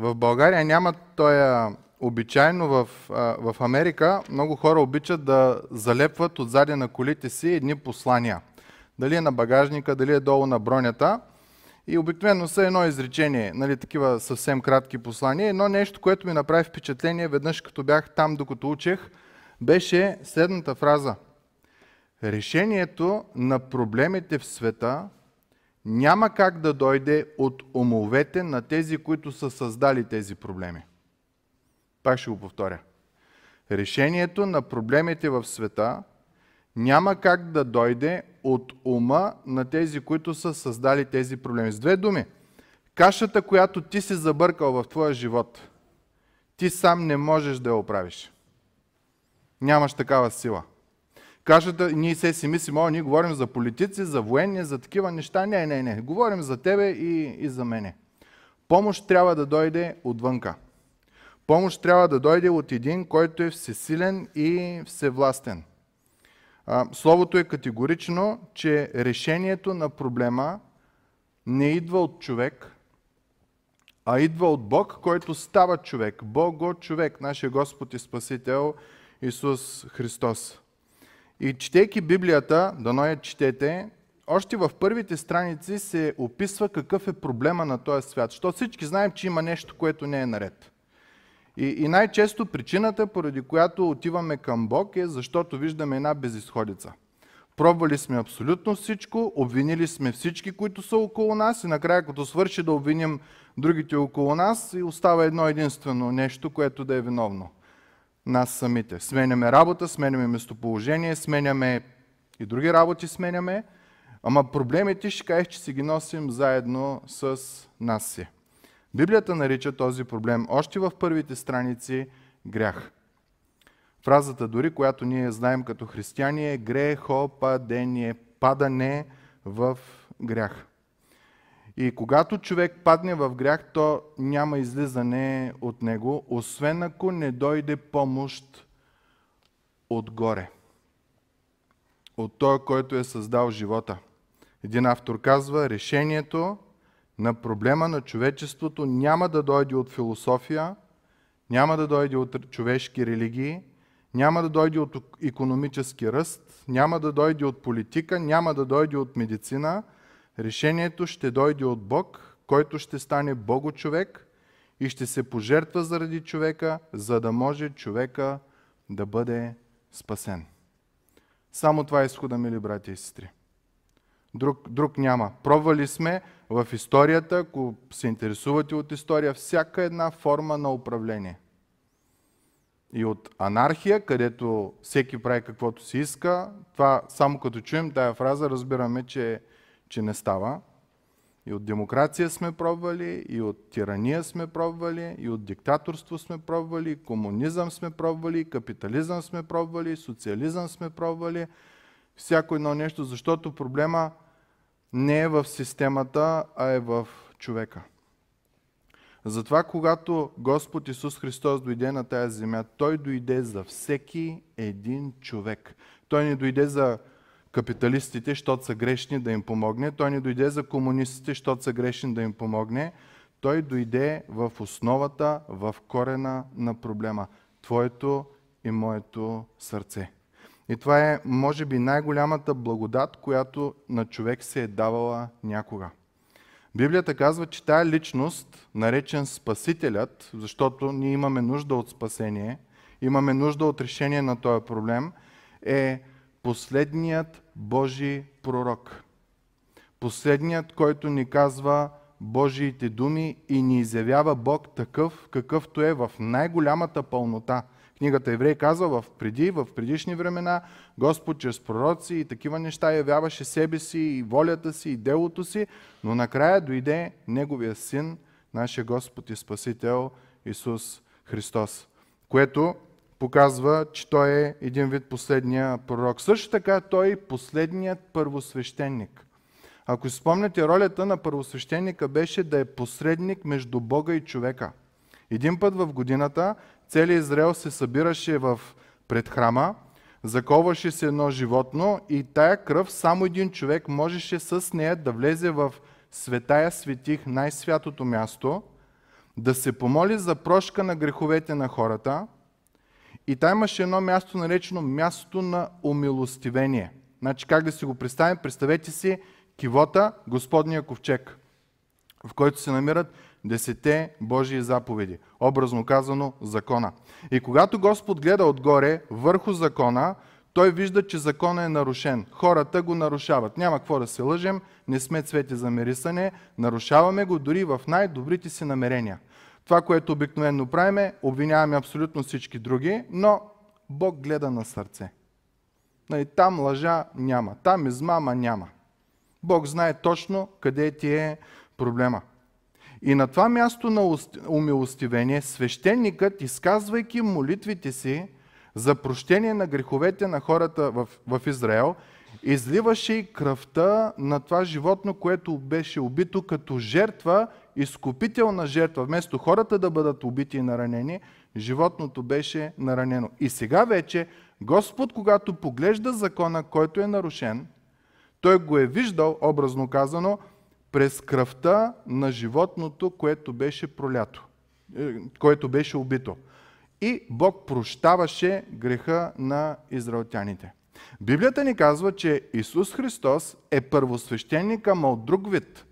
в България няма този обичайно в, в Америка много хора обичат да залепват отзади на колите си едни послания. Дали е на багажника, дали е долу на бронята. И обикновено са едно изречение, нали, такива съвсем кратки послания. Едно нещо, което ми направи впечатление веднъж като бях там, докато учех, беше следната фраза. Решението на проблемите в света няма как да дойде от умовете на тези, които са създали тези проблеми. Пак ще го повторя. Решението на проблемите в света няма как да дойде от ума на тези, които са създали тези проблеми. С две думи, кашата, която ти си забъркал в твоя живот, ти сам не можеш да я оправиш. Нямаш такава сила. Кашата, ние се си мислим, о, ние говорим за политици, за военни, за такива неща. Не, не, не. Говорим за тебе и, и за мене. Помощ трябва да дойде отвънка. Помощ трябва да дойде от един, който е всесилен и всевластен. Словото е категорично, че решението на проблема не идва от човек, а идва от Бог, който става човек. Бого човек, нашия Господ и Спасител Исус Христос. И четейки Библията, дано я четете, още в първите страници се описва какъв е проблема на този свят. Защото всички знаем, че има нещо, което не е наред. И, и най-често причината, поради която отиваме към Бог е защото виждаме една безисходица. Пробвали сме абсолютно всичко, обвинили сме всички, които са около нас и накрая като свърши да обвиним другите около нас и остава едно единствено нещо, което да е виновно. Нас самите. Сменяме работа, сменяме местоположение, сменяме и други работи сменяме, ама проблемите ще кажеш, че си ги носим заедно с нас си. Библията нарича този проблем още в първите страници грях. Фразата дори, която ние знаем като християни е грехопадение, падане в грях. И когато човек падне в грях, то няма излизане от него, освен ако не дойде помощ отгоре. От той, който е създал живота. Един автор казва, решението на проблема на човечеството няма да дойде от философия, няма да дойде от човешки религии, няма да дойде от економически ръст, няма да дойде от политика, няма да дойде от медицина. Решението ще дойде от Бог, който ще стане Бого-човек и ще се пожертва заради човека, за да може човека да бъде спасен. Само това е изхода, мили брати и сестри. Друг, друг няма. Пробвали сме в историята, ако се интересувате от история, всяка една форма на управление. И от анархия, където всеки прави каквото си иска, това само като чуем тая фраза, разбираме, че, че не става. И от демокрация сме пробвали, и от тирания сме пробвали, и от диктаторство сме пробвали, и комунизъм сме пробвали, и капитализъм сме пробвали, и социализъм сме пробвали. Всяко едно нещо, защото проблема не е в системата, а е в човека. Затова, когато Господ Исус Христос дойде на тази земя, Той дойде за всеки един човек. Той не дойде за капиталистите, защото са грешни да им помогне. Той не дойде за комунистите, защото са грешни да им помогне. Той дойде в основата, в корена на проблема. Твоето и моето сърце. И това е, може би, най-голямата благодат, която на човек се е давала някога. Библията казва, че тая личност, наречен Спасителят, защото ние имаме нужда от спасение, имаме нужда от решение на този проблем, е последният Божий пророк. Последният, който ни казва Божиите думи и ни изявява Бог такъв, какъвто е в най-голямата пълнота – Книгата Еврей казва в преди, в предишни времена, Господ чрез пророци и такива неща явяваше себе си и волята си и делото си, но накрая дойде Неговия Син, нашия Господ и Спасител Исус Христос, което показва, че Той е един вид последния пророк. Също така Той е последният първосвещеник. Ако си спомняте, ролята на първосвещеника беше да е посредник между Бога и човека. Един път в годината целият Израел се събираше в пред храма, заковаше се едно животно и тая кръв само един човек можеше с нея да влезе в светая светих, най-святото място, да се помоли за прошка на греховете на хората. И там имаше едно място, наречено място на умилостивение. Значи как да си го представим? Представете си кивота, Господния ковчег, в който се намират десете Божии заповеди. Образно казано, закона. И когато Господ гледа отгоре върху закона, той вижда, че закона е нарушен. Хората го нарушават. Няма какво да се лъжем, не сме цвети за мерисане, нарушаваме го дори в най-добрите си намерения. Това, което обикновено правиме, обвиняваме абсолютно всички други, но Бог гледа на сърце. Нали, там лъжа няма, там измама няма. Бог знае точно къде ти е проблема. И на това място на умилостивение, свещеникът, изказвайки молитвите си за прощение на греховете на хората в, в Израел, изливаше и кръвта на това животно, което беше убито като жертва, изкупителна жертва. Вместо хората да бъдат убити и наранени, животното беше наранено. И сега вече Господ, когато поглежда закона, който е нарушен, той го е виждал, образно казано, през кръвта на животното, което беше пролято, е, което беше убито. И Бог прощаваше греха на израелтяните. Библията ни казва, че Исус Христос е първосвещеник, ама от друг вид.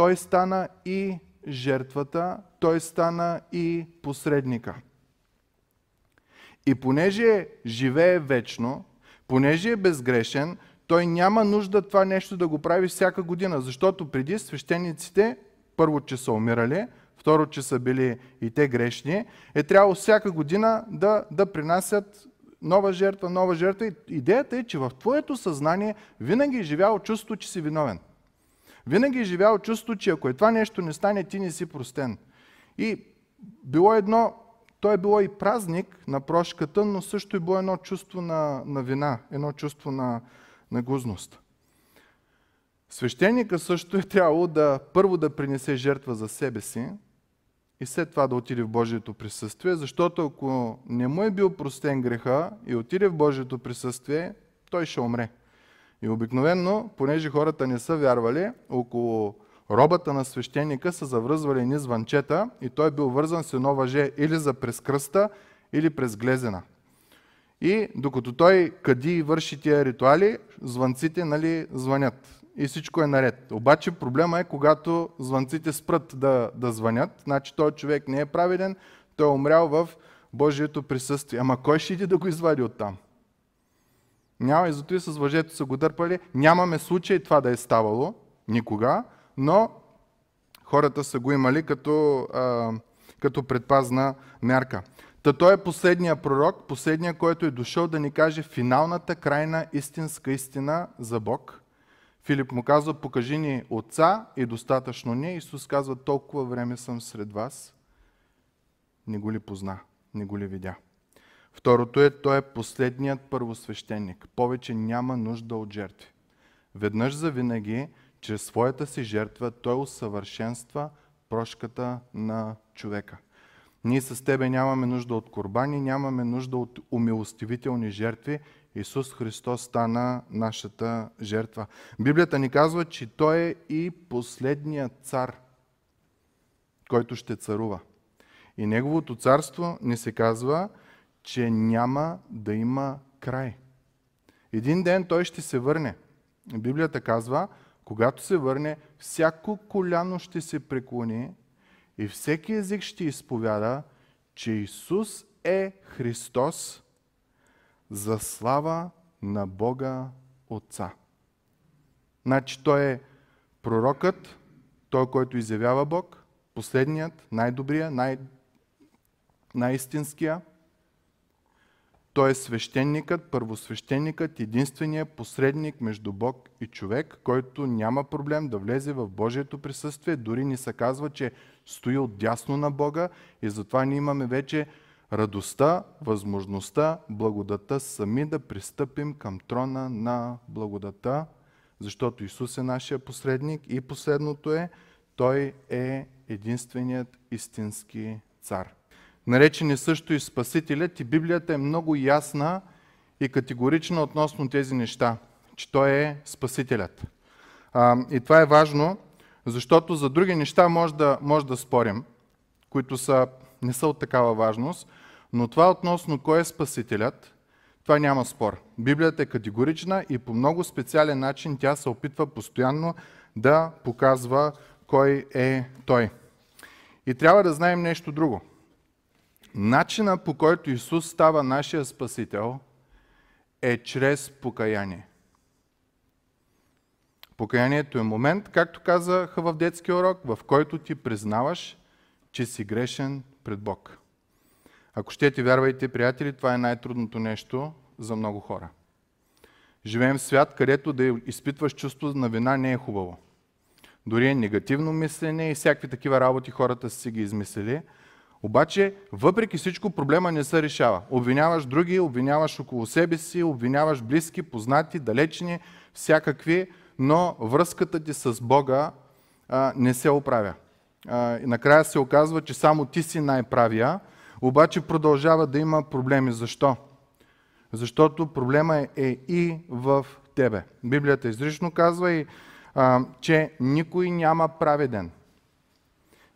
Той стана и жертвата, той стана и посредника. И понеже живее вечно, понеже е безгрешен, той няма нужда това нещо да го прави всяка година, защото преди свещениците, първо, че са умирали, второ, че са били и те грешни, е трябвало всяка година да, да принасят нова жертва, нова жертва. Идеята е, че в твоето съзнание винаги е живяло чувство, че си виновен. Винаги е живяло чувство, че ако е това нещо не стане, ти не си простен. И било едно, то е било и празник на прошката, но също е било едно чувство на, на вина, едно чувство на, на гузност. Свещеника също е трябвало да първо да принесе жертва за себе си и след това да отиде в Божието присъствие, защото ако не му е бил простен греха и отиде в Божието присъствие, той ще умре. И обикновенно, понеже хората не са вярвали, около робата на свещеника са завръзвали ни звънчета и той бил вързан с едно въже или за през кръста, или през глезена. И докато той къди и върши тия ритуали, звънците нали, звънят. И всичко е наред. Обаче проблема е, когато звънците спрат да, да звънят, значи той човек не е праведен, той е умрял в Божието присъствие. Ама кой ще иде да го извади оттам? Няма и зато и с въжето са го дърпали. Нямаме случай това да е ставало никога, но хората са го имали като, а, като предпазна мярка. Та той е последния пророк, последния, който е дошъл да ни каже финалната крайна истинска истина за Бог. Филип му казва, покажи ни Отца и достатъчно не. Исус казва, толкова време съм сред вас. Не го ли позна, не го ли видя. Второто е, той е последният първосвещеник. Повече няма нужда от жертви. Веднъж за винаги, чрез своята си жертва, той усъвършенства прошката на човека. Ние с Тебе нямаме нужда от корбани, нямаме нужда от умилостивителни жертви. Исус Христос стана нашата жертва. Библията ни казва, че Той е и последният цар, който ще царува. И Неговото царство ни се казва, че няма да има край. Един ден Той ще се върне. Библията казва, когато се върне, всяко коляно ще се преклони и всеки език ще изповяда, че Исус е Христос за слава на Бога Отца. Значи Той е пророкът, той, който изявява Бог, последният, най-добрия, най- най-истинския, той е свещеникът, първосвещеникът, единственият посредник между Бог и човек, който няма проблем да влезе в Божието присъствие. Дори ни се казва, че стои отдясно на Бога и затова ние имаме вече радостта, възможността, благодата сами да пристъпим към трона на благодата, защото Исус е нашия посредник и последното е, Той е единственият истински цар наречени също и Спасителят. И Библията е много ясна и категорична относно тези неща, че Той е Спасителят. А, и това е важно, защото за други неща може да, може да спорим, които са, не са от такава важност, но това относно кой е Спасителят, това няма спор. Библията е категорична и по много специален начин тя се опитва постоянно да показва кой е Той. И трябва да знаем нещо друго. Начина по който Исус става нашия Спасител е чрез покаяние. Покаянието е момент, както казаха в детския урок, в който ти признаваш, че си грешен пред Бог. Ако ще ти вярвайте, приятели, това е най-трудното нещо за много хора. Живеем в свят, където да изпитваш чувство на вина не е хубаво. Дори е негативно мислене и всякакви такива работи хората са си ги измислили. Обаче, въпреки всичко, проблема не се решава. Обвиняваш други, обвиняваш около себе си, обвиняваш близки, познати, далечни, всякакви, но връзката ти с Бога а, не се оправя. А, и накрая се оказва, че само ти си най-правия, обаче продължава да има проблеми. Защо? Защото проблема е, е и в тебе. Библията изрично казва и, а, че никой няма праведен.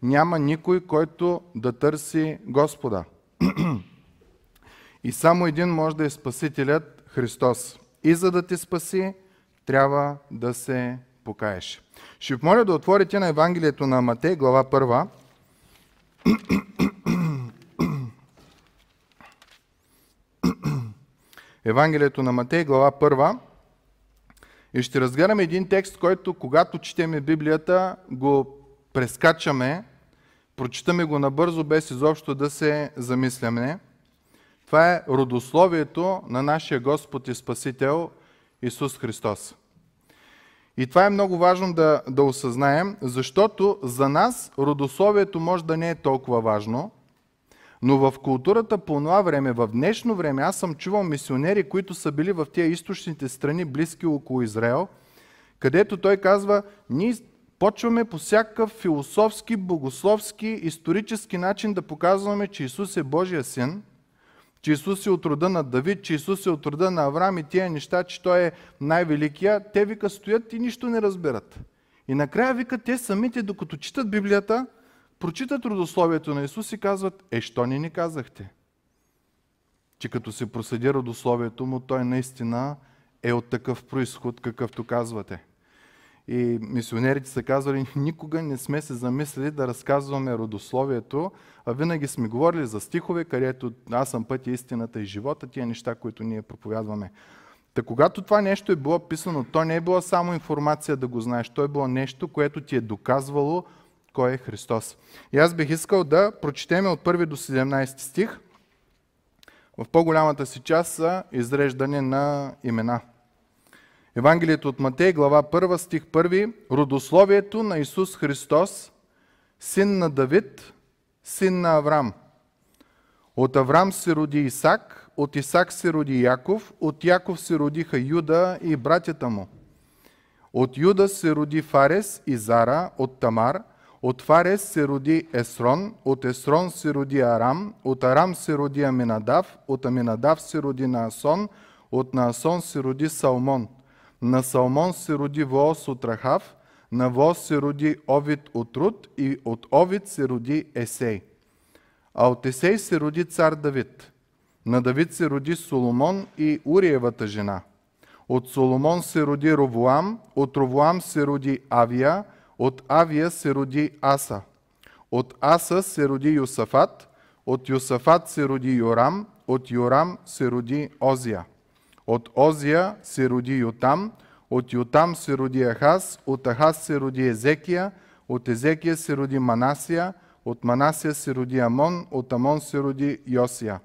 Няма никой, който да търси Господа. и само един може да е Спасителят Христос. И за да те спаси, трябва да се покаеш. Ще ви моля да отворите на Евангелието на Матей, глава 1. Евангелието на Матей, глава 1. И ще разгледаме един текст, който когато четеме Библията, го прескачаме, прочитаме го набързо, без изобщо да се замисляме. Това е родословието на нашия Господ и Спасител Исус Христос. И това е много важно да, да осъзнаем, защото за нас родословието може да не е толкова важно – но в културата по това време, в днешно време, аз съм чувал мисионери, които са били в тия източните страни, близки около Израел, където той казва, ние почваме по всякакъв философски, богословски, исторически начин да показваме, че Исус е Божия син, че Исус е от рода на Давид, че Исус е от рода на Авраам и тия неща, че Той е най-великия, те вика стоят и нищо не разбират. И накрая вика, те самите, докато читат Библията, прочитат родословието на Исус и казват, е, що не ни казахте? Че като се проследи родословието му, той наистина е от такъв происход, какъвто казвате. И мисионерите са казвали, никога не сме се замислили да разказваме родословието, а винаги сме говорили за стихове, където аз съм пътя, истината и живота, тия неща, които ние проповядваме. Та когато това нещо е било писано, то не е било само информация да го знаеш, то е било нещо, което ти е доказвало кой е Христос. И аз бих искал да прочетеме от 1 до 17 стих. В по-голямата си част са изреждане на имена. Евангелието от Матей, глава 1, стих 1. Родословието на Исус Христос, син на Давид, син на Аврам. От Аврам се роди Исак, от Исак се роди Яков, от Яков се родиха Юда и братята му. От Юда се роди Фарес и Зара, от Тамар – от Фарес се роди Есрон, от Есрон се роди Арам, от Арам се роди Аминадав, от Аминадав се роди Наасон, от Наасон се роди Салмон. На Салмон се роди Воос от Рахав, на Воос се роди Овид от Руд и от Овид се роди Есей. А от Есей се роди цар Давид. На Давид се роди Соломон и Уриевата жена. От Соломон се роди Ровоам, от Ровоам се роди Авия, от Авия се роди Аса. От Аса се роди Йосафат. От Йосафат се роди Йорам. От Йорам се роди Озия. От Озия се роди Йотам. От Йотам се роди Ахаз. От Ахаз се роди Езекия. От Езекия се роди Манасия. От Манасия се роди Амон. От Амон се роди Йосия.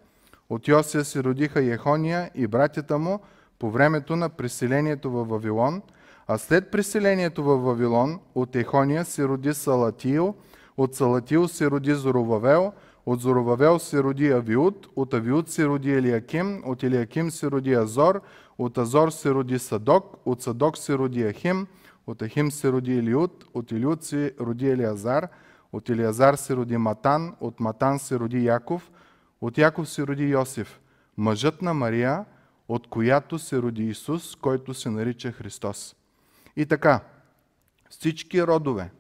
От Йосия се родиха Ехония и братята му по времето на преселението във Вавилон – а след преселението в Вавилон, от Ехония се роди Салатил, от Салатил се роди Зоровавел, от Зоровавел се роди Авиуд, от Авиуд се роди Елиаким, от Елиаким се роди Азор, от Азор се роди Садок, от Садок се роди Ахим, от Ахим се роди Илиуд, от Илиуд се роди Елиазар, от Елиазар се роди Матан, от Матан се роди Яков, от Яков се роди Йосиф, мъжът на Мария, от която се роди Исус, който се нарича Христос. И така, всички родове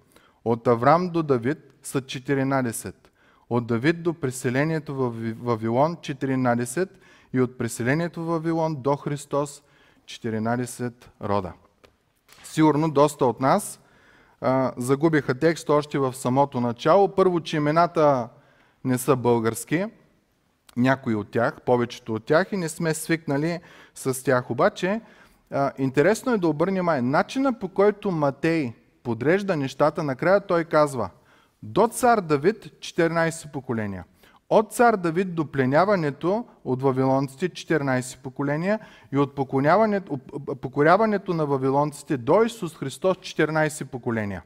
От Аврам до Давид са 14. От Давид до преселението в Вавилон 14 и от преселението в Вавилон до Христос 14 рода. Сигурно доста от нас а, загубиха текст още в самото начало. Първо, че имената не са български, някои от тях, повечето от тях и не сме свикнали с тях. Обаче, а, интересно е да обърнем внимание. Начина по който Матей подрежда нещата, накрая той казва до цар Давид 14 поколения. От цар Давид до пленяването от вавилонците 14 поколения и от покоряването на вавилонците до Исус Христос 14 поколения.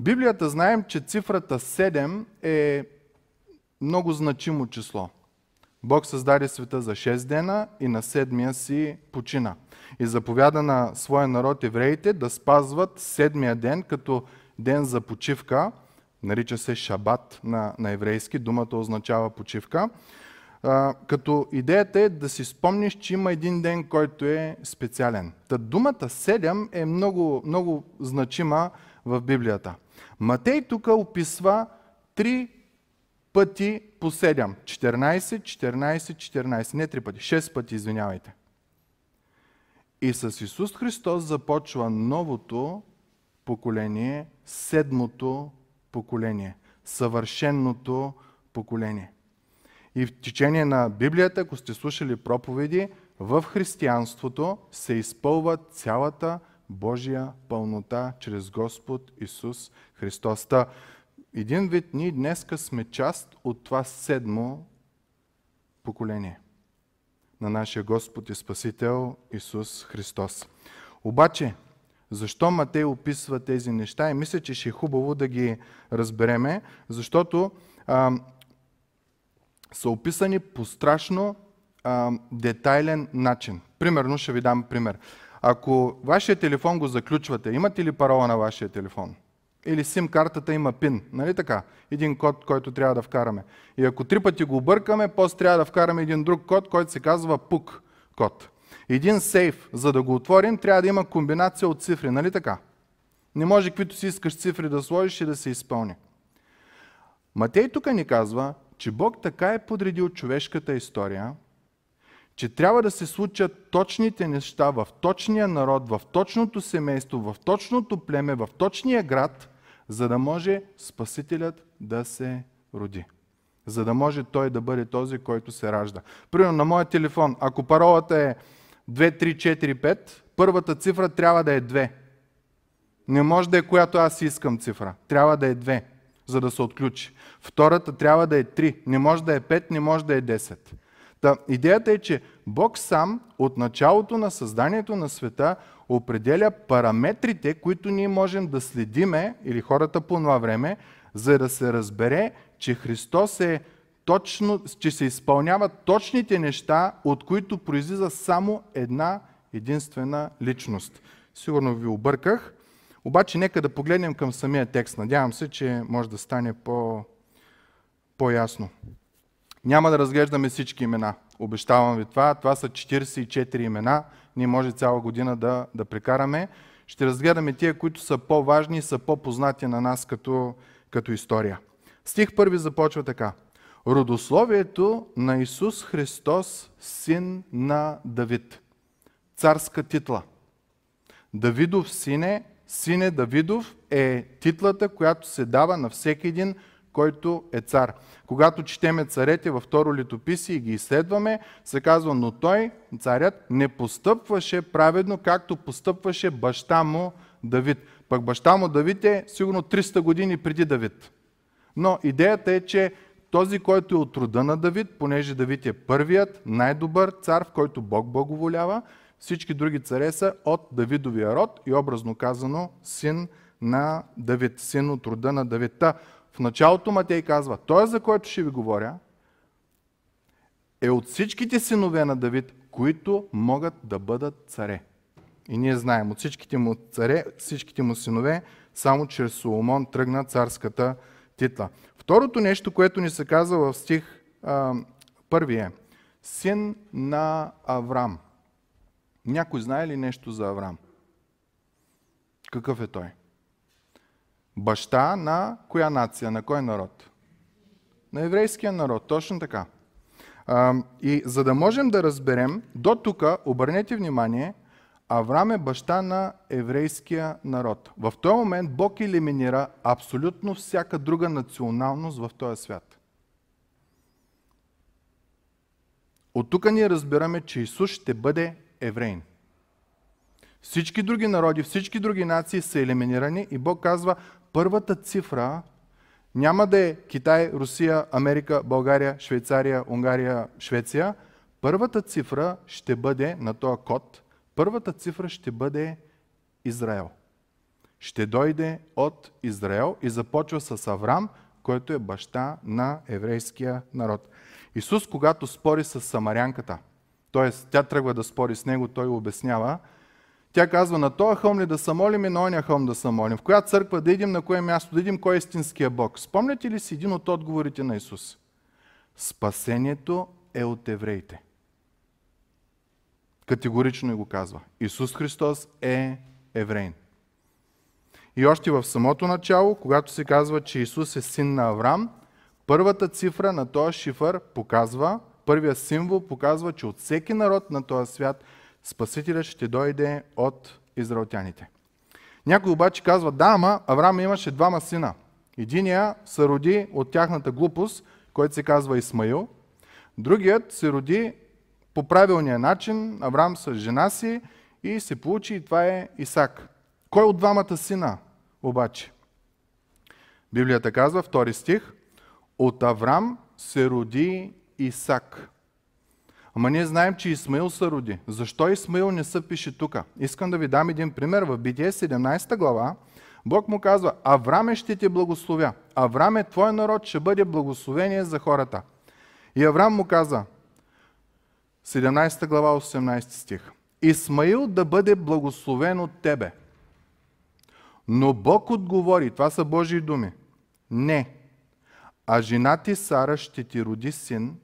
Библията знаем, че цифрата 7 е много значимо число. Бог създаде света за 6 дена и на седмия си почина. И заповяда на своя народ евреите да спазват седмия ден като ден за почивка. Нарича се шабат на, на еврейски. Думата означава почивка. А, като идеята е да си спомниш, че има един ден, който е специален. Та думата 7 е много, много значима в Библията. Матей тук описва три пъти по 7. 14, 14, 14. Не три пъти, 6 пъти, извинявайте. И с Исус Христос започва новото поколение, седмото поколение, съвършенното поколение. И в течение на Библията, ако сте слушали проповеди, в християнството се изпълва цялата Божия пълнота чрез Господ Исус Христос. Та, един вид ние днеска сме част от това седмо поколение на нашия Господ и Спасител Исус Христос. Обаче, защо Матей описва тези неща? И мисля, че ще е хубаво да ги разбереме, защото а, са описани по страшно а, детайлен начин. Примерно ще ви дам пример. Ако вашия телефон го заключвате, имате ли парола на вашия телефон? Или сим картата има пин, нали така? Един код, който трябва да вкараме. И ако три пъти го объркаме, после трябва да вкараме един друг код, който се казва PUK код. Един сейф, за да го отворим, трябва да има комбинация от цифри, нали така? Не може каквито си искаш цифри да сложиш и да се изпълни. Матей тук ни казва, че Бог така е подредил човешката история, че трябва да се случат точните неща в точния народ, в точното семейство, в точното племе, в точния град, за да може Спасителят да се роди. За да може той да бъде този, който се ражда. Примерно на моя телефон, ако паролата е 2, 3, 4, 5, първата цифра трябва да е 2. Не може да е която аз искам цифра. Трябва да е 2, за да се отключи. Втората трябва да е 3. Не може да е 5, не може да е 10. Та, идеята е, че Бог сам от началото на създанието на света определя параметрите, които ние можем да следиме, или хората по това време, за да се разбере, че Христос е точно, че се изпълняват точните неща, от които произлиза само една единствена личност. Сигурно ви обърках, обаче нека да погледнем към самия текст. Надявам се, че може да стане по, по-ясно. Няма да разглеждаме всички имена. Обещавам ви това. Това са 44 имена. Ние може цяла година да, да прекараме. Ще разгледаме тия, които са по-важни и са по-познати на нас като, като история. Стих първи започва така. Родословието на Исус Христос, син на Давид. Царска титла. Давидов сине, сине Давидов е титлата, която се дава на всеки един който е цар. Когато четеме царете във второ литописи и ги изследваме, се казва, но той, царят, не постъпваше праведно, както постъпваше баща му Давид. Пък баща му Давид е сигурно 300 години преди Давид. Но идеята е, че този, който е от рода на Давид, понеже Давид е първият, най-добър цар, в който Бог благоволява, всички други царе са от Давидовия род и образно казано син на Давид, син от рода на Давидта. В началото Матей казва, той за който ще ви говоря, е от всичките синове на Давид, които могат да бъдат царе. И ние знаем, от всичките му царе, всичките му синове, само чрез Соломон тръгна царската титла. Второто нещо, което ни се казва в стих а, първи е син на Аврам. Някой знае ли нещо за Аврам? Какъв е той? Баща на коя нация, на кой народ? На еврейския народ, точно така. А, и за да можем да разберем, до тук, обърнете внимание, Авраам е баща на еврейския народ. В този момент Бог елиминира абсолютно всяка друга националност в този свят. От тук ние разбираме, че Исус ще бъде еврейн. Всички други народи, всички други нации са елиминирани и Бог казва, първата цифра няма да е Китай, Русия, Америка, България, Швейцария, Унгария, Швеция. Първата цифра ще бъде на този код, първата цифра ще бъде Израел. Ще дойде от Израел и започва с Аврам, който е баща на еврейския народ. Исус, когато спори с самарянката, т.е. тя тръгва да спори с него, той обяснява, тя казва, на този хълм ли да се молим и на оня хълм да се молим? В коя църква да идем, на кое място да идем, кой е истинския Бог? Спомняте ли си един от отговорите на Исус? Спасението е от евреите. Категорично го казва. Исус Христос е еврейн. И още в самото начало, когато се казва, че Исус е син на Авраам, първата цифра на този шифър показва, първия символ показва, че от всеки народ на този свят Спасителят ще дойде от израелтяните. Някой обаче казва, да, ама Авраам имаше двама сина. Единия се роди от тяхната глупост, който се казва Исмаил. Другият се роди по правилния начин, Авраам с жена си и се получи и това е Исак. Кой от двамата сина обаче? Библията казва, втори стих, от Авраам се роди Исак. Ама ние знаем, че Исмаил се роди. Защо Исмаил не се пише тук? Искам да ви дам един пример. В Битие 17 глава Бог му казва, Авраме ще те благословя. Авраме, твой народ, ще бъде благословение за хората. И Аврам му каза, 17 глава, 18 стих. Исмаил да бъде благословен от тебе. Но Бог отговори, това са Божии думи. Не. А жена ти Сара ще ти роди син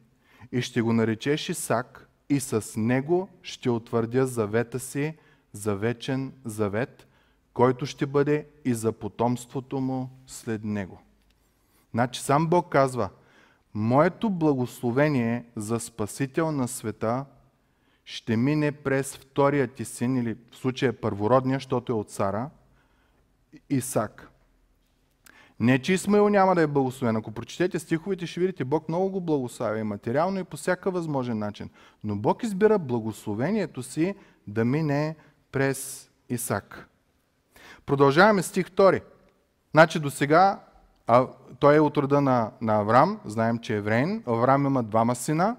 и ще го наречеш Исак и с него ще утвърдя завета си за вечен завет, който ще бъде и за потомството му след него. Значи сам Бог казва, моето благословение за Спасител на света ще мине през втория ти син, или в случая първородния, защото е от Сара, Исак. Не, че Исмаил няма да е благословен. Ако прочетете стиховете, ще видите, Бог много го благославя и материално и по всяка възможен начин. Но Бог избира благословението си да мине през Исак. Продължаваме стих 2. Значи до сега той е от рода на, на Аврам, знаем, че е еврейн. Аврам има двама сина.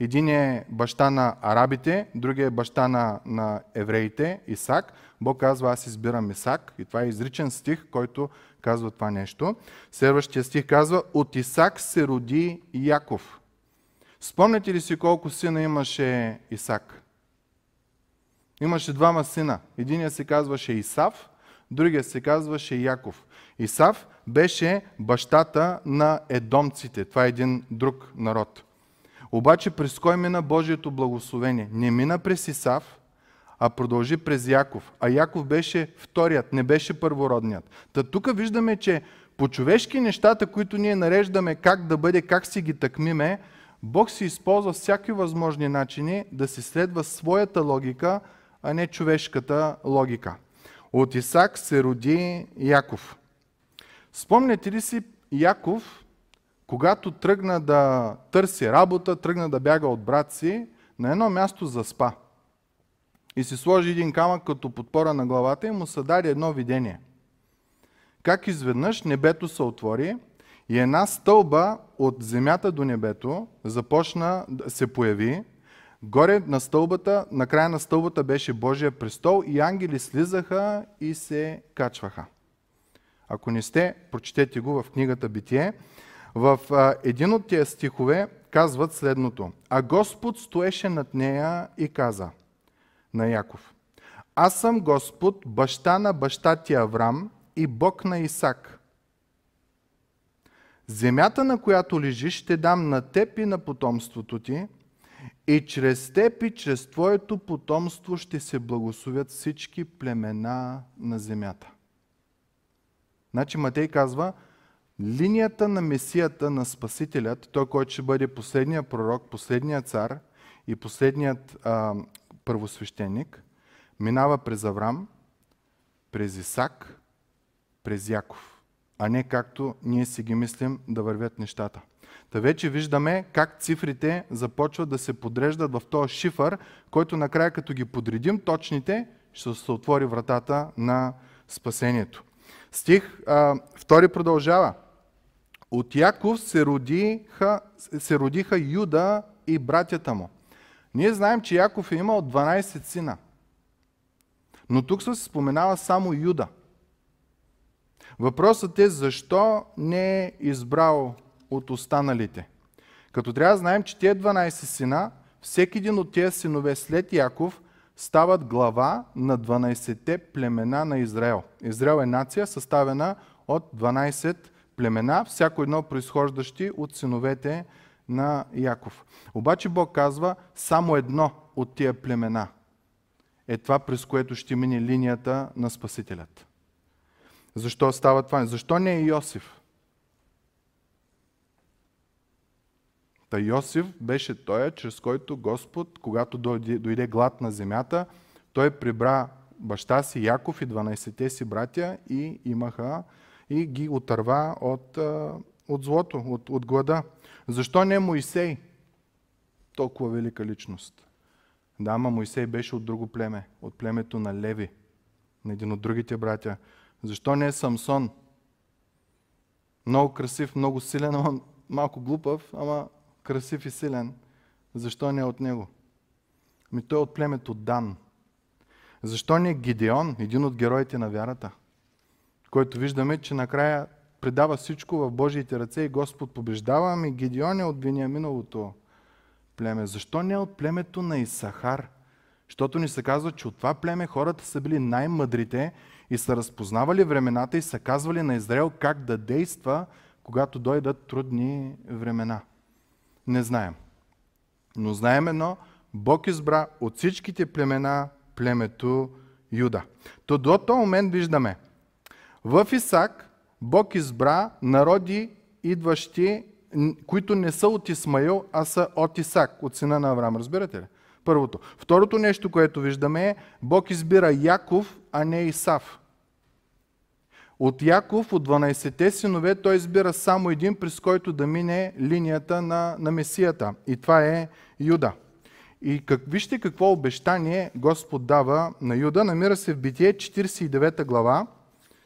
Един е баща на арабите, другия е баща на, на евреите, Исак. Бог казва, аз избирам Исак. И това е изричен стих, който казва това нещо. Следващия стих казва, от Исак се роди Яков. Спомняте ли си колко сина имаше Исак? Имаше двама сина. Единия се казваше Исав, другия се казваше Яков. Исав беше бащата на едомците. Това е един друг народ. Обаче през кой мина Божието благословение? Не мина през Исав, а продължи през Яков. А Яков беше вторият, не беше първородният. Та тук виждаме, че по човешки нещата, които ние нареждаме как да бъде, как си ги такмиме, Бог си използва всякакви възможни начини да се следва своята логика, а не човешката логика. От Исак се роди Яков. Спомняте ли си Яков, когато тръгна да търси работа, тръгна да бяга от брат си, на едно място заспа и си сложи един камък като подпора на главата и му се даде едно видение. Как изведнъж небето се отвори и една стълба от земята до небето започна да се появи. Горе на стълбата, на края на стълбата беше Божия престол и ангели слизаха и се качваха. Ако не сте, прочетете го в книгата Битие. В един от тези стихове казват следното. А Господ стоеше над нея и каза – на Яков. Аз съм Господ, баща на баща ти Аврам и Бог на Исак. Земята, на която лежиш, ще дам на теб и на потомството ти, и чрез теб и чрез твоето потомство ще се благословят всички племена на земята. Значи Матей казва, линията на Месията, на Спасителят, той, който ще бъде последният пророк, последният цар и последният а, първосвещеник, минава през Аврам, през Исак, през Яков, а не както ние си ги мислим да вървят нещата. Та вече виждаме как цифрите започват да се подреждат в този шифър, който накрая като ги подредим точните, ще се отвори вратата на спасението. Стих а, втори продължава. От Яков се родиха, се родиха Юда и братята му. Ние знаем, че Яков е имал 12 сина. Но тук се споменава само Юда. Въпросът е защо не е избрал от останалите. Като трябва да знаем, че тези 12 сина, всеки един от тези синове след Яков стават глава на 12-те племена на Израел. Израел е нация, съставена от 12 племена, всяко едно произхождащи от синовете на Яков. Обаче Бог казва, само едно от тия племена е това, през което ще мине линията на Спасителят. Защо става това? Защо не е Йосиф? Та Йосиф беше той, чрез който Господ, когато дойде, дойде глад на земята, той прибра баща си Яков и 12-те си братя и имаха и ги отърва от, от злото, от, от глада. Защо не Моисей? Толкова велика личност. Да, ама Моисей беше от друго племе, от племето на Леви, на един от другите братя. Защо не е Самсон? Много красив, много силен, малко глупав, ама красив и силен. Защо не е от него? Ми той е от племето Дан. Защо не е Гидеон, един от героите на вярата, който виждаме, че накрая предава всичко в Божиите ръце и Господ побеждава, ами Гидеон е от Вениаминовото племе. Защо не е от племето на Исахар? Защото ни се казва, че от това племе хората са били най-мъдрите и са разпознавали времената и са казвали на Израел как да действа, когато дойдат трудни времена. Не знаем. Но знаем едно, Бог избра от всичките племена племето Юда. То до този момент виждаме. В Исак Бог избра народи, идващи, които не са от Исмаил, а са от Исак, от сина на Авраам. Разбирате ли? Първото. Второто нещо, което виждаме е, Бог избира Яков, а не Исав. От Яков, от 12-те синове, той избира само един, през който да мине линията на, на Месията. И това е Юда. И как, вижте какво обещание Господ дава на Юда. Намира се в Битие 49 глава,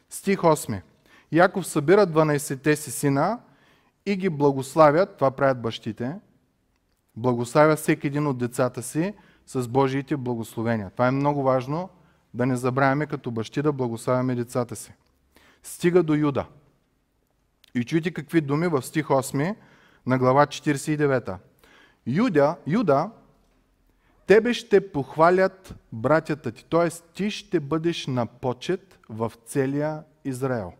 стих 8. Яков събира 12-те си сина и ги благославят, това правят бащите, благославя всеки един от децата си с Божиите благословения. Това е много важно да не забравяме като бащи да благославяме децата си стига до Юда. И чуйте какви думи в стих 8 на глава 49. Юда, Юда, тебе ще похвалят братята ти, т.е. ти ще бъдеш на почет в целия Израел.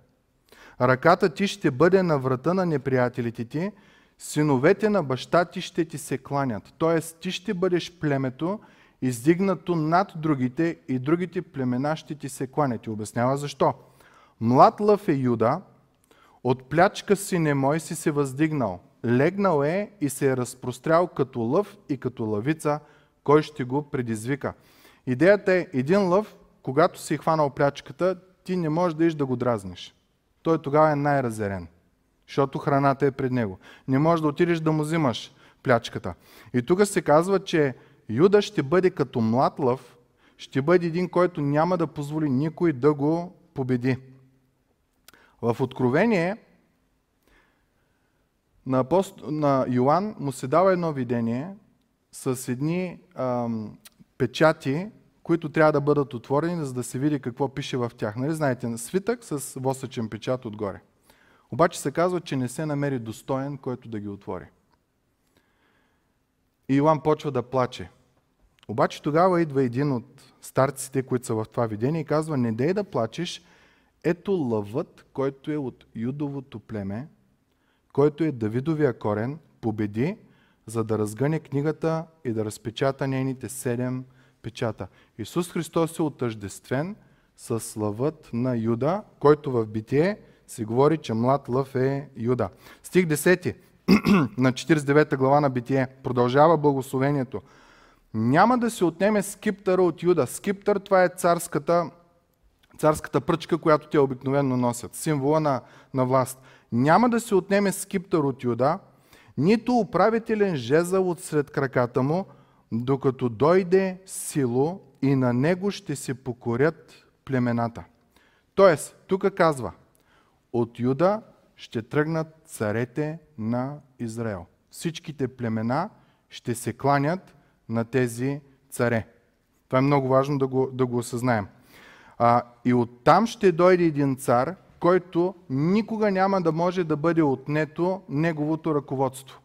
Ръката ти ще бъде на врата на неприятелите ти, синовете на баща ти ще ти се кланят. Т.е. ти ще бъдеш племето, издигнато над другите и другите племена ще ти се кланят. И обяснява защо. Млад лъв е Юда, от плячка си немой си се въздигнал. Легнал е и се е разпрострял като лъв и като лъвица, кой ще го предизвика. Идеята е един лъв, когато си е хванал плячката, ти не можеш да иш да го дразниш. Той тогава е най-разерен, защото храната е пред него. Не можеш да отидеш да му взимаш плячката. И тук се казва, че Юда ще бъде като млад лъв, ще бъде един, който няма да позволи никой да го победи. В Откровение на, апост... на Йоанн му се дава едно видение с едни ам, печати, които трябва да бъдат отворени, за да се види какво пише в тях. Нали знаете, на свитък с восъчен печат отгоре. Обаче се казва, че не се намери достоен, който да ги отвори. И Йоан почва да плаче. Обаче тогава идва един от старците, които са в това видение и казва, не дей да плачеш, ето лъвът, който е от Юдовото племе, който е Давидовия корен, победи, за да разгъне книгата и да разпечата нейните седем печата. Исус Христос е отъждествен с лъвът на Юда, който в Битие се говори, че млад лъв е Юда. Стих 10 на 49 глава на Битие. Продължава благословението. Няма да се отнеме скиптъра от Юда. Скиптър това е царската, царската пръчка, която те обикновено носят. Символа на, на власт. Няма да се отнеме скиптър от Юда, нито управителен жезъл от сред краката му, докато дойде сило и на него ще се покорят племената. Тоест, тук казва, от Юда ще тръгнат царете на Израел. Всичките племена ще се кланят на тези царе. Това е много важно да го, да го осъзнаем. А, и оттам ще дойде един цар, който никога няма да може да бъде отнето неговото ръководство.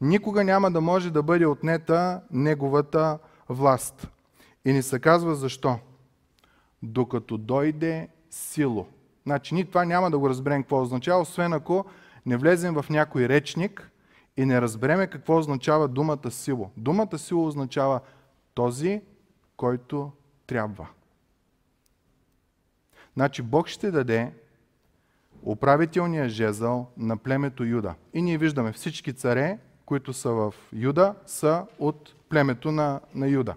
Никога няма да може да бъде отнета неговата власт. И ни се казва защо. Докато дойде сило. Значи ние това няма да го разберем какво означава, освен ако не влезем в някой речник и не разбереме какво означава думата сило. Думата сило означава този, който трябва. Значи Бог ще даде управителния жезъл на племето Юда. И ние виждаме всички царе, които са в Юда, са от племето на, на Юда.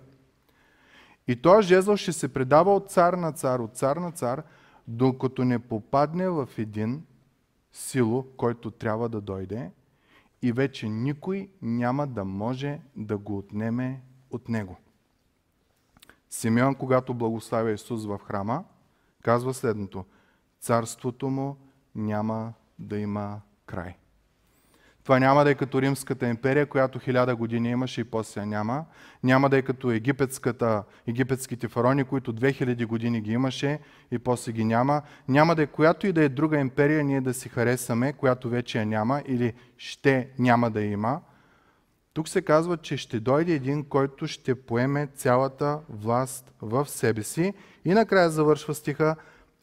И този жезъл ще се предава от цар на цар, от цар на цар, докато не попадне в един сило, който трябва да дойде и вече никой няма да може да го отнеме от него. Симеон, когато благославя Исус в храма, казва следното. Царството му няма да има край. Това няма да е като Римската империя, която хиляда години имаше и после няма. Няма да е като египетската, египетските фарони, които 2000 години ги имаше и после ги няма. Няма да е която и да е друга империя ние да си харесаме, която вече я няма или ще няма да има. Тук се казва, че ще дойде един, който ще поеме цялата власт в себе си. И накрая завършва стиха,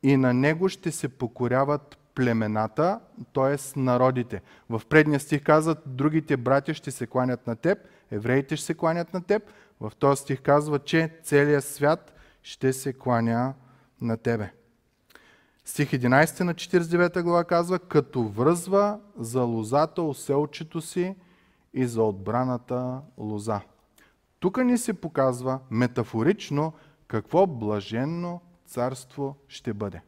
и на него ще се покоряват племената, т.е. народите. В предния стих казват, другите братя ще се кланят на теб, евреите ще се кланят на теб. В този стих казва, че целият свят ще се кланя на тебе. Стих 11 на 49 глава казва, като връзва за лозата оселчето си и за отбраната лоза. Тук ни се показва метафорично какво блаженно царство ще бъде.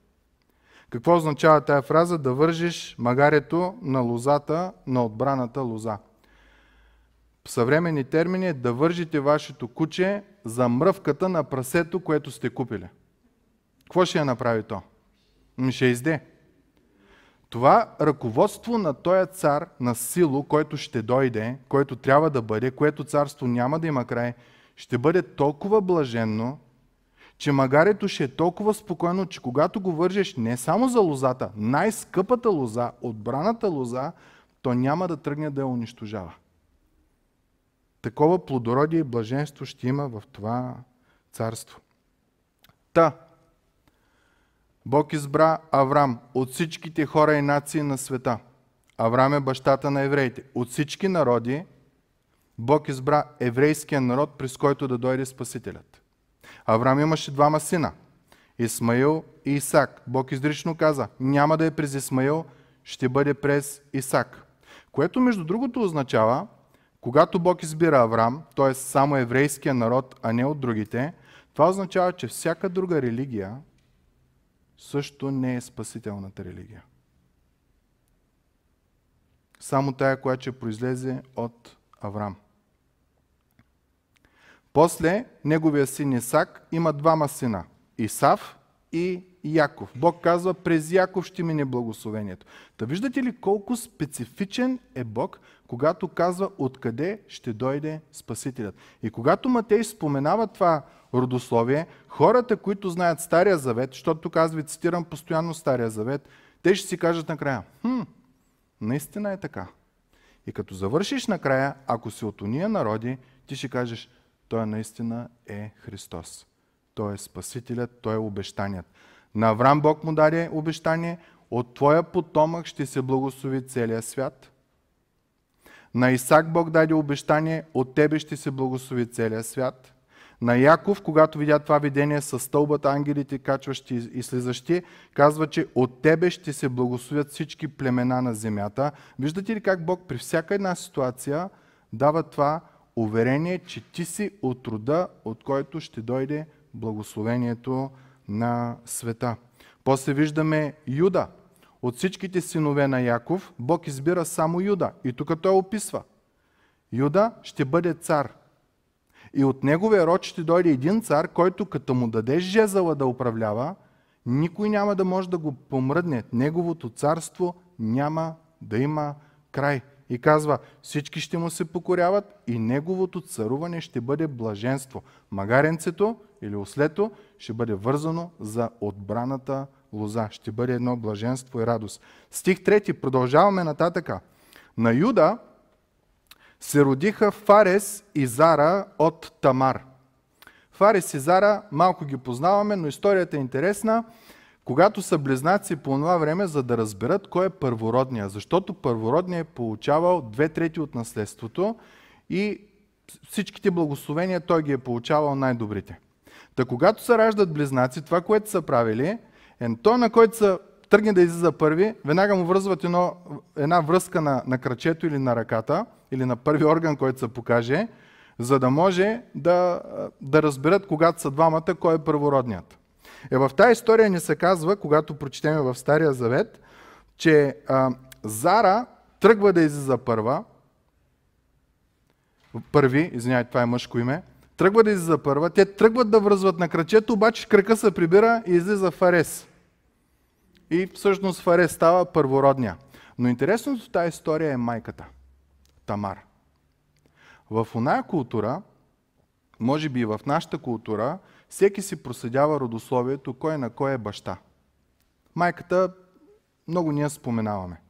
Какво означава тая фраза? Да вържиш магарето на лозата, на отбраната лоза. В съвременни термини е да вържите вашето куче за мръвката на прасето, което сте купили. Какво ще я направи то? Ще изде. Това ръководство на този цар на сило, който ще дойде, който трябва да бъде, което царство няма да има край, ще бъде толкова блаженно, че магарето ще е толкова спокойно, че когато го вържеш не само за лозата, най-скъпата лоза, отбраната лоза, то няма да тръгне да я унищожава. Такова плодородие и блаженство ще има в това царство. Та, Бог избра Аврам от всичките хора и нации на света. Аврам е бащата на евреите. От всички народи Бог избра еврейския народ, през който да дойде Спасителят. Авраам имаше двама сина. Исмаил и Исак. Бог изрично каза, няма да е през Исмаил, ще бъде през Исак. Което между другото означава, когато Бог избира Авраам, т.е. само еврейския народ, а не от другите, това означава, че всяка друга религия също не е спасителната религия. Само тая, която ще произлезе от Авраам. После неговия син Исак има двама сина. Исав и Яков. Бог казва, през Яков ще мине благословението. Та виждате ли колко специфичен е Бог, когато казва откъде ще дойде Спасителят. И когато Матей споменава това родословие, хората, които знаят Стария Завет, защото тук аз ви цитирам постоянно Стария Завет, те ще си кажат накрая, хм, наистина е така. И като завършиш накрая, ако си от уния народи, ти ще кажеш, той наистина е Христос. Той е Спасителят, Той е обещаният. На Авраам Бог му даде обещание, от Твоя потомък ще се благослови целия свят. На Исак Бог даде обещание, от Тебе ще се благослови целия свят. На Яков, когато видя това видение с стълбата, ангелите, качващи и слизащи, казва, че от тебе ще се благословят всички племена на земята. Виждате ли как Бог при всяка една ситуация дава това уверение, че ти си от рода, от който ще дойде благословението на света. После виждаме Юда. От всичките синове на Яков, Бог избира само Юда. И тук той описва. Юда ще бъде цар. И от неговия род ще дойде един цар, който като му даде жезъла да управлява, никой няма да може да го помръдне. Неговото царство няма да има край. И казва, всички ще му се покоряват и неговото царуване ще бъде блаженство. Магаренцето или ослето ще бъде вързано за отбраната лоза. Ще бъде едно блаженство и радост. Стих 3. Продължаваме нататъка. На Юда се родиха Фарес и Зара от Тамар. Фарес и Зара малко ги познаваме, но историята е интересна. Когато са близнаци по това време, за да разберат кой е първородния, защото първородният е получавал две трети от наследството и всичките благословения той ги е получавал най-добрите. Та когато се раждат близнаци, това, което са правили, е той, на който са тръгне да излиза първи, веднага му връзват едно, една връзка на, на крачето или на ръката, или на първи орган, който се покаже, за да може да, да разберат, когато са двамата, кой е първородният. Е, в тази история ни се казва, когато прочетеме в Стария Завет, че а, Зара тръгва да излиза първа, първи, извинявай, това е мъжко име, тръгва да излиза първа, те тръгват да връзват на крачето, обаче крака се прибира и излиза Фарес. И всъщност Фарес става първородния. Но интересното в тази история е майката, Тамар. В оная култура, може би и в нашата култура, всеки си проследява родословието, кой на кой е баща. Майката много ние споменаваме.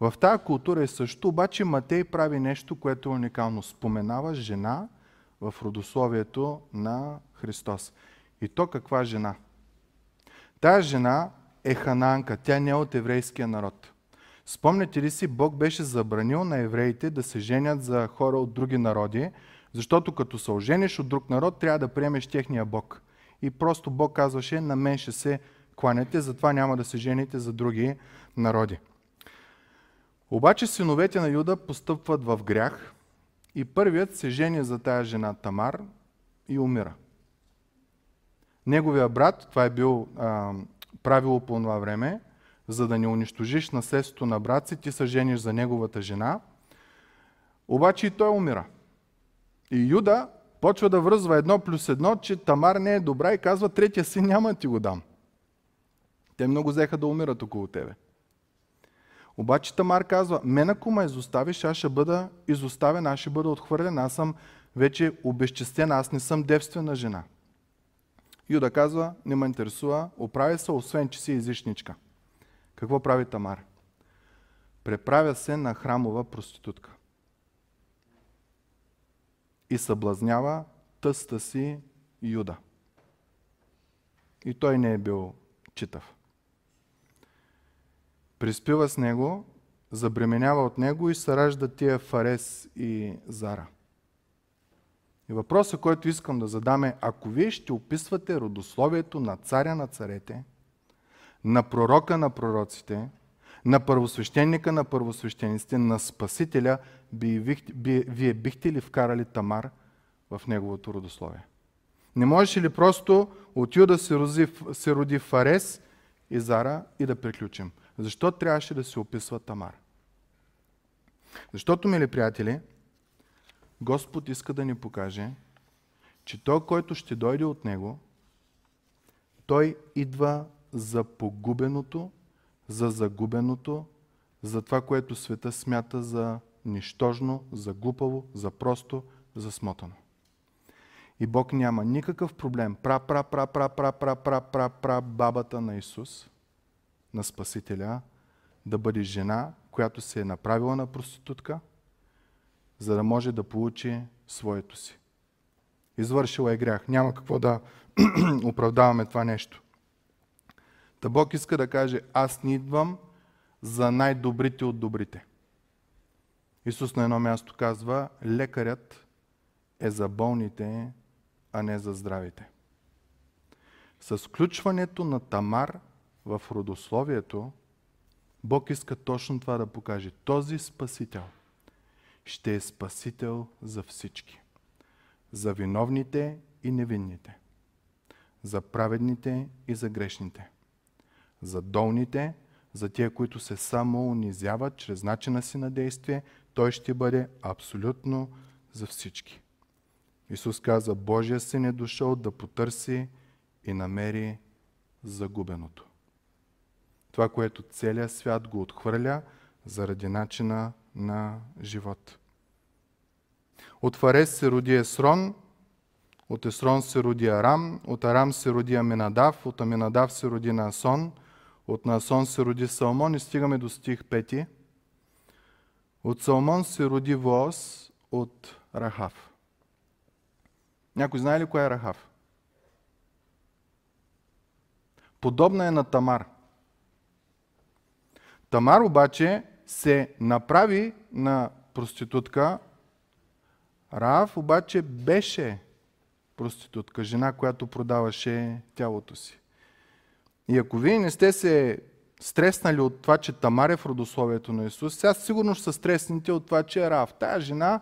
В тази култура е също, обаче Матей прави нещо, което е уникално. Споменава жена в родословието на Христос. И то каква жена? Тая жена е ханаанка, тя не е от еврейския народ. Спомняте ли си, Бог беше забранил на евреите да се женят за хора от други народи, защото като се ожениш от друг народ, трябва да приемеш техния Бог. И просто Бог казваше, на мен ще се кланяте, затова няма да се жените за други народи. Обаче синовете на Юда постъпват в грях и първият се жени за тая жена Тамар и умира. Неговия брат, това е бил а, правило по това време, за да не унищожиш наследството на брат си, ти се жениш за неговата жена, обаче и той умира. И Юда почва да връзва едно плюс едно, че Тамар не е добра и казва, третия си няма да ти го дам. Те много взеха да умират около тебе. Обаче Тамар казва, мен ако ме изоставиш, аз ще бъда изоставен, аз ще бъда отхвърлен, аз съм вече обезчестен, аз не съм девствена жена. Юда казва, не ме интересува, оправя се, освен че си излишничка. Какво прави Тамар? Преправя се на храмова проститутка и съблазнява тъста си Юда. И той не е бил читав. Приспива с него, забременява от него и се ражда тия Фарес и Зара. И въпросът, който искам да задам е, ако вие ще описвате родословието на царя на царете, на пророка на пророците, на първосвещеника на първосвещениците, на Спасителя, вие бихте ли вкарали Тамар в неговото родословие? Не можеше ли просто от Юда се роди, се роди Фарес и Зара и да приключим? Защо трябваше да се описва Тамар? Защото, мили приятели, Господ иска да ни покаже, че той, който ще дойде от него, той идва за погубеното, за загубеното, за това, което света смята за нищожно, за глупаво, за просто, за смотано. И Бог няма никакъв проблем. Пра, пра, пра, пра, пра, пра, пра, пра, пра, бабата на Исус, на Спасителя, да бъде жена, която се е направила на проститутка, за да може да получи своето си. Извършила е грях. Няма какво да оправдаваме това нещо. Та Бог иска да каже, аз не идвам за най-добрите от добрите. Исус на едно място казва, лекарят е за болните, а не за здравите. С включването на Тамар в родословието, Бог иска точно това да покаже. Този Спасител ще е Спасител за всички. За виновните и невинните. За праведните и за грешните. За долните, за тия, които се само унизяват чрез начина си на действие, той ще бъде абсолютно за всички. Исус каза, Божия син е дошъл да потърси и намери загубеното. Това, което целият свят го отхвърля заради начина на живот. От Фарес се роди Есрон, от Есрон се роди Арам, от Арам се роди Аминадав, от Аминадав се роди Наасон, от Наасон се роди Салмон и стигаме до стих 5. От Салмон се роди Воос от Рахав. Някой знае ли коя е Рахав? Подобна е на Тамар. Тамар обаче се направи на проститутка. Рахав обаче беше проститутка, жена, която продаваше тялото си. И ако вие не сте се стреснали от това, че Тамар е в родословието на Исус, сега сигурно ще са стресните от това, че е Рав. Тая жена,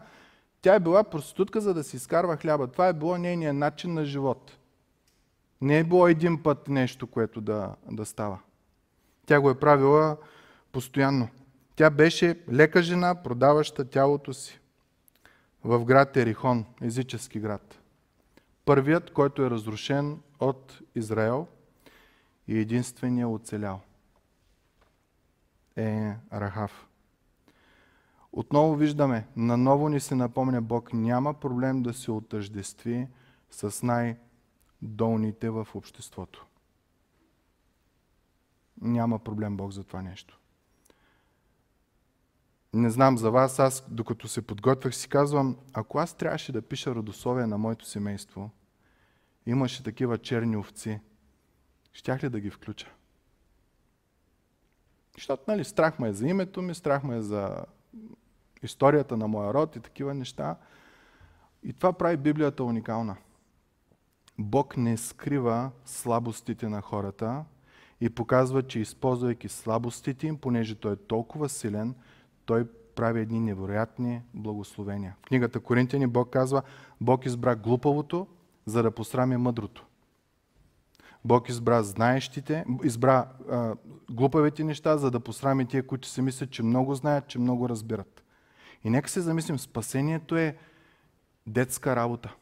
тя е била проститутка, за да си изкарва хляба. Това е било нейният начин на живот. Не е било един път нещо, което да, да става. Тя го е правила постоянно. Тя беше лека жена, продаваща тялото си в град Ерихон, езически град. Първият, който е разрушен от Израел и единствения оцелял е Рахав. Отново виждаме, наново ни се напомня Бог, няма проблем да се отъждестви с най-долните в обществото. Няма проблем Бог за това нещо. Не знам за вас, аз докато се подготвях си казвам, ако аз трябваше да пиша родословие на моето семейство, имаше такива черни овци, щях ли да ги включа? Защото, нали, страх ме е за името ми, страх ме е за историята на моя род и такива неща. И това прави Библията уникална. Бог не скрива слабостите на хората и показва, че използвайки слабостите им, понеже Той е толкова силен, Той прави едни невероятни благословения. В книгата Коринтияни Бог казва, Бог избра глупавото, за да посрами мъдрото. Бог избра знаещите, избра а, глупавите неща, за да посрами тия, които си мислят, че много знаят, че много разбират. И нека се замислим, спасението е детска работа.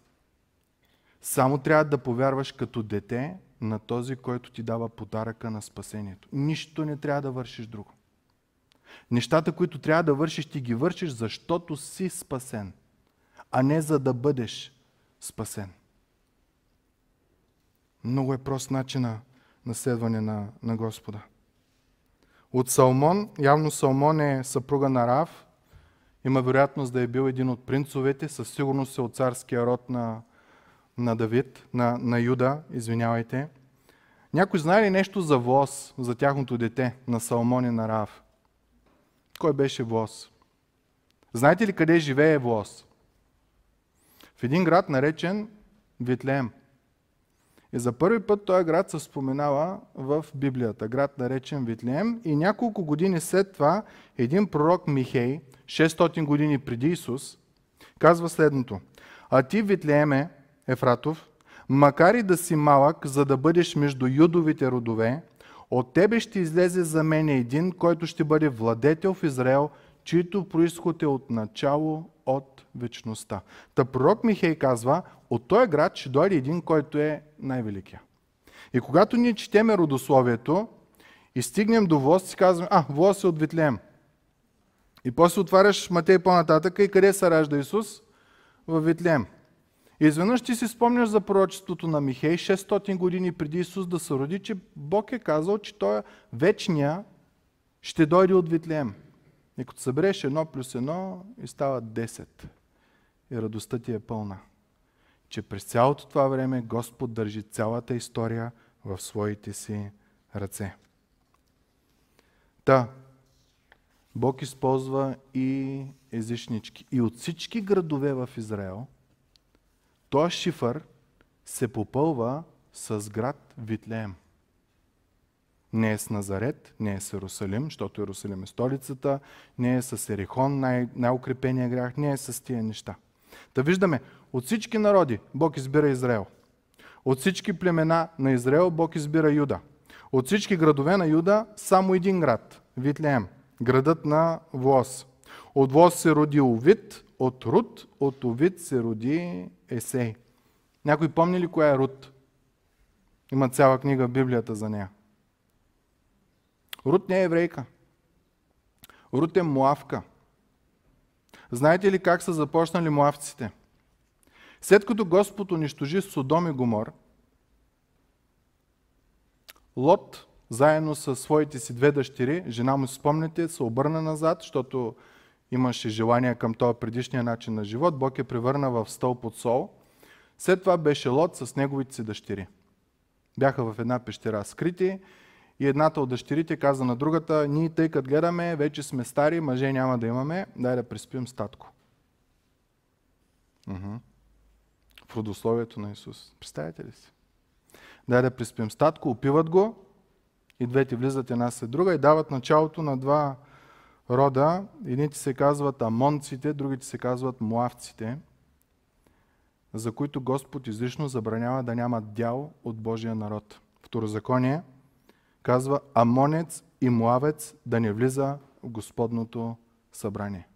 Само трябва да повярваш като дете на този, който ти дава подаръка на спасението. Нищо не трябва да вършиш друго. Нещата, които трябва да вършиш, ти ги вършиш, защото си спасен, а не за да бъдеш спасен. Много е прост начин на наследване на, на Господа. От Салмон, явно Салмон е съпруга на Рав, има вероятност да е бил един от принцовете, със сигурност е от царския род на, на Давид, на, на Юда, извинявайте. Някой знае ли нещо за Воз, за тяхното дете, на Салмон и на Рав? Кой беше Воз? Знаете ли къде живее Воз? В един град наречен Витлеем. И за първи път този град се споменава в Библията, град наречен Витлеем. И няколко години след това един пророк Михей, 600 години преди Исус, казва следното. А ти, Витлееме, Ефратов, макар и да си малък, за да бъдеш между юдовите родове, от тебе ще излезе за мен един, който ще бъде владетел в Израел, чието происход е от начало, от вечността. Та пророк Михей казва, от този град ще дойде един, който е най-великия. И когато ние четеме родословието и стигнем до Вос, си казваме, а, Вос е от Витлеем. И после отваряш Матей по-нататък и къде се ражда Исус? В Витлеем. И изведнъж ти си спомняш за пророчеството на Михей 600 години преди Исус да се роди, че Бог е казал, че той вечния ще дойде от Витлеем. И като събереш едно плюс едно и става 10. И радостта ти е пълна. Че през цялото това време Господ държи цялата история в своите си ръце. Та, Бог използва и езичнички. И от всички градове в Израел, този шифър се попълва с град Витлеем. Не е с Назарет, не е с Иерусалим, защото Иерусалим е столицата, не е с Ерихон, най- най-укрепения грях, не е с тия неща. Да виждаме, от всички народи Бог избира Израел. От всички племена на Израел Бог избира Юда. От всички градове на Юда само един град – Витлеем, градът на Влос. От Влос се роди Овид, от Рут, от Овид се роди Есей. Някой помни ли коя е Рут? Има цяла книга в Библията за нея. Рут не е еврейка. Рут е муавка. Знаете ли как са започнали муавците? След като Господ унищожи Содом и Гомор, Лот, заедно с своите си две дъщери, жена му, спомняте, се обърна назад, защото имаше желание към този предишния начин на живот. Бог е превърна в стълб от сол. След това беше Лот с неговите си дъщери. Бяха в една пещера скрити и едната от дъщерите каза на другата, ние тъй като гледаме, вече сме стари, мъже няма да имаме, дай да преспим с татко. Уху. В родословието на Исус. Представете ли си? Дай да преспим с татко, опиват го и двете влизат една след друга и дават началото на два рода. Едните се казват амонците, другите се казват муавците, за които Господ излишно забранява да нямат дял от Божия народ. Второзаконие казва амонец и муавец да не влиза в Господното събрание.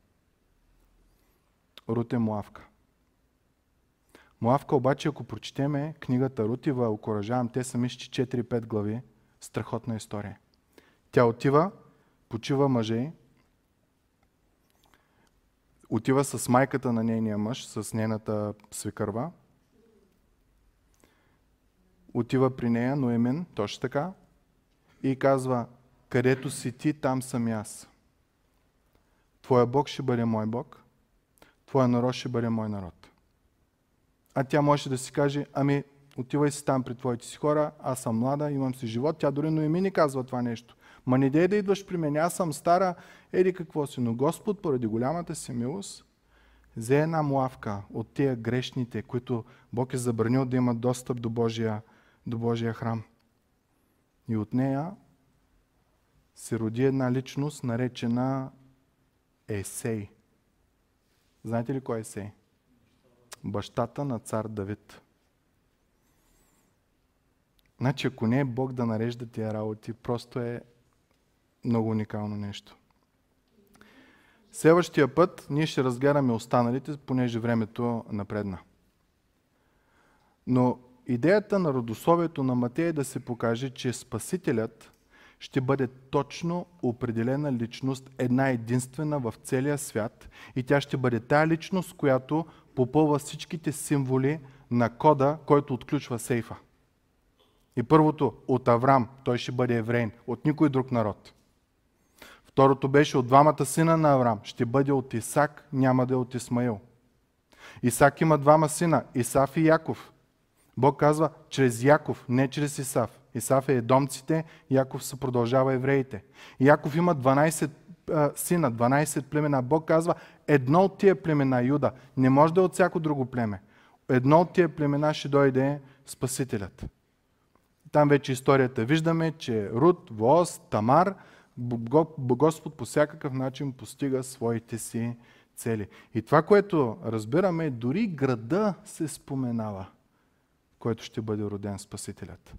Рут е муавка. Муавка обаче, ако прочетеме книгата Рутива, окоръжавам, те са мисля 4-5 глави, страхотна история. Тя отива, почива мъже, отива с майката на нейния мъж, с нейната свекърва, отива при нея, Ноемен, точно така, и казва, където си ти, там съм аз. Твоя Бог ще бъде мой Бог, твоя народ ще бъде мой народ. А тя може да си каже, ами отивай си там при твоите си хора, аз съм млада, имам си живот. Тя дори Ноеми ни казва това нещо. Ма не дей да идваш при мен, аз съм стара, еди какво си. Но Господ, поради голямата си милост, взе една муавка от тия грешните, които Бог е забранил да имат достъп до Божия, до Божия храм. И от нея се роди една личност, наречена Есей. Знаете ли кой е Есей? Бащата на цар Давид. Значи, ако не е Бог да нарежда тия работи, просто е много уникално нещо. Следващия път ние ще разгледаме останалите, понеже времето напредна. Но идеята на родословието на Матея е да се покаже, че Спасителят ще бъде точно определена личност, една единствена в целия свят и тя ще бъде тая личност, която попълва всичките символи на кода, който отключва сейфа. И първото от Аврам, той ще бъде еврейн, от никой друг народ. Второто беше от двамата сина на Аврам, ще бъде от Исак, няма да е от Исмаил. Исак има двама сина, Исав и Яков. Бог казва, чрез Яков, не чрез Исав. Исав е едомците, Яков се продължава евреите. Яков има 12 а, сина, 12 племена. Бог казва, едно от тия племена, Юда, не може да е от всяко друго племе. Едно от тия племена ще дойде Спасителят. Там вече историята виждаме, че Рут, Воз, Тамар, Господ по всякакъв начин постига своите си цели. И това, което разбираме, дори града се споменава, който ще бъде роден Спасителят.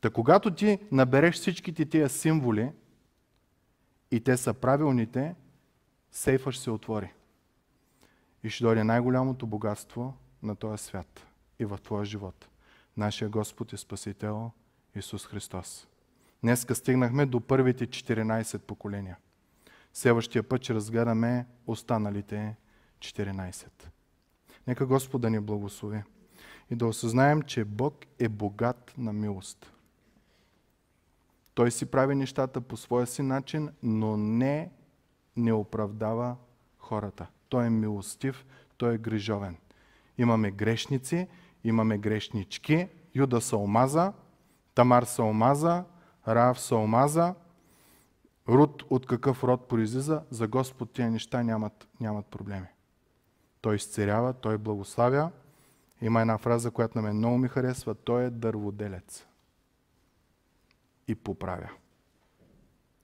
Та когато ти набереш всичките тия символи и те са правилните, сейфа ще се отвори. И ще дойде най-голямото богатство на този свят и в твоя живот. Нашия Господ и Спасител Исус Христос. Днеска стигнахме до първите 14 поколения. Следващия път ще разгледаме останалите 14. Нека Господ да ни благослови и да осъзнаем, че Бог е богат на милост. Той си прави нещата по своя си начин, но не не оправдава хората. Той е милостив, той е грижовен. Имаме грешници, имаме грешнички. Юда се омаза, Тамар се омаза, Раав се омаза. Рут от какъв род произлиза, за Господ тия неща нямат, нямат проблеми. Той изцерява, той благославя Има една фраза, която на мен много ми харесва. Той е дърводелец. И поправя.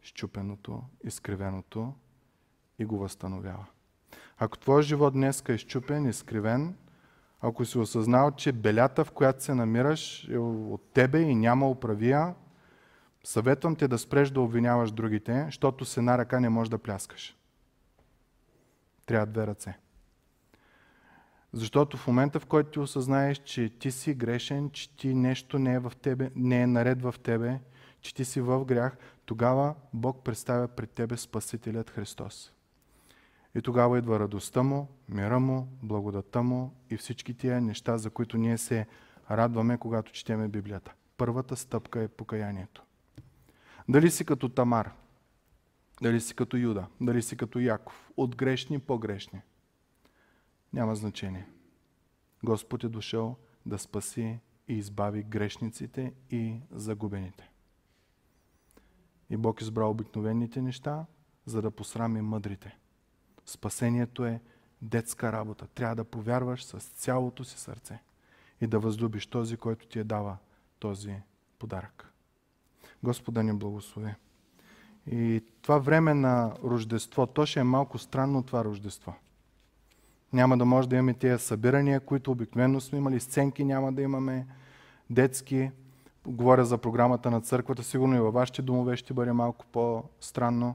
Щупеното, изкривеното и го възстановява. Ако твоят живот днес е изчупен, изкривен, ако си осъзнал, че белята, в която се намираш, е от тебе и няма управия, съветвам те да спреш да обвиняваш другите, защото с една ръка не можеш да пляскаш. Трябва две ръце. Защото в момента, в който ти осъзнаеш, че ти си грешен, че ти нещо не е, в тебе, не е наред в тебе, че ти си в грях, тогава Бог представя пред тебе Спасителят Христос. И тогава идва радостта му, мира му, благодата му и всички тия неща, за които ние се радваме, когато четеме Библията. Първата стъпка е покаянието. Дали си като Тамар, дали си като Юда, дали си като Яков, от грешни по-грешни, няма значение. Господ е дошъл да спаси и избави грешниците и загубените. И Бог избрал обикновените неща, за да посрами мъдрите. Спасението е детска работа. Трябва да повярваш с цялото си сърце и да възлюбиш този, който ти е дава този подарък. Господа ни благослови. И това време на Рождество, то ще е малко странно това Рождество. Няма да може да имаме тези събирания, които обикновено сме имали, сценки няма да имаме, детски. Говоря за програмата на църквата, сигурно и във вашите домове ще бъде малко по-странно.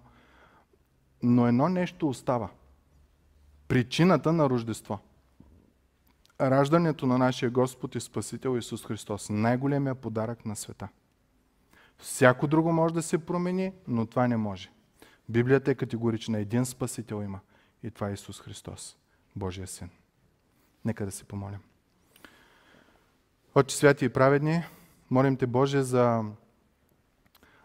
Но едно нещо остава. Причината на Рождество. Раждането на нашия Господ и Спасител Исус Христос. Най-големия подарък на света. Всяко друго може да се промени, но това не може. Библията е категорична. Един Спасител има. И това е Исус Христос, Божия Син. Нека да се помолим. Отче святи и праведни, молим Те Боже за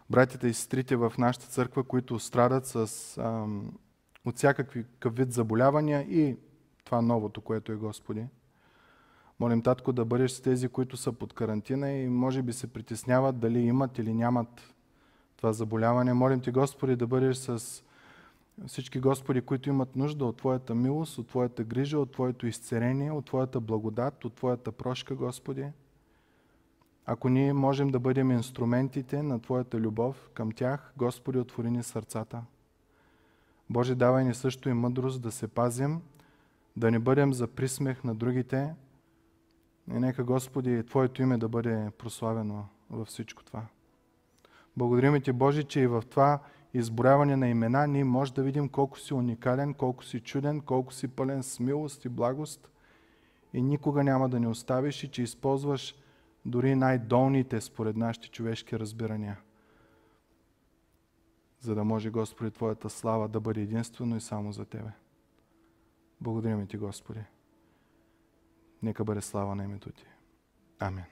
братята и сестрите в нашата църква, които страдат с, ам, от всякакви вид заболявания и това новото, което е Господи. Молим, Татко, да бъдеш с тези, които са под карантина и може би се притесняват дали имат или нямат това заболяване. Молим Ти, Господи, да бъдеш с всички Господи, които имат нужда от Твоята милост, от Твоята грижа, от Твоето изцерение, от Твоята благодат, от Твоята прошка, Господи. Ако ние можем да бъдем инструментите на Твоята любов към тях, Господи, отвори ни сърцата. Боже, давай ни също и мъдрост да се пазим, да не бъдем за присмех на другите, и нека, Господи, Твоето име да бъде прославено във всичко това. Благодарим Ти, Боже, че и в това изборяване на имена ние може да видим колко си уникален, колко си чуден, колко си пълен с милост и благост и никога няма да ни оставиш и че използваш дори най-долните според нашите човешки разбирания, за да може, Господи, Твоята слава да бъде единствено и само за Тебе. Благодарим Ти, Господи. Нека бъде слава на името Ти. Амин.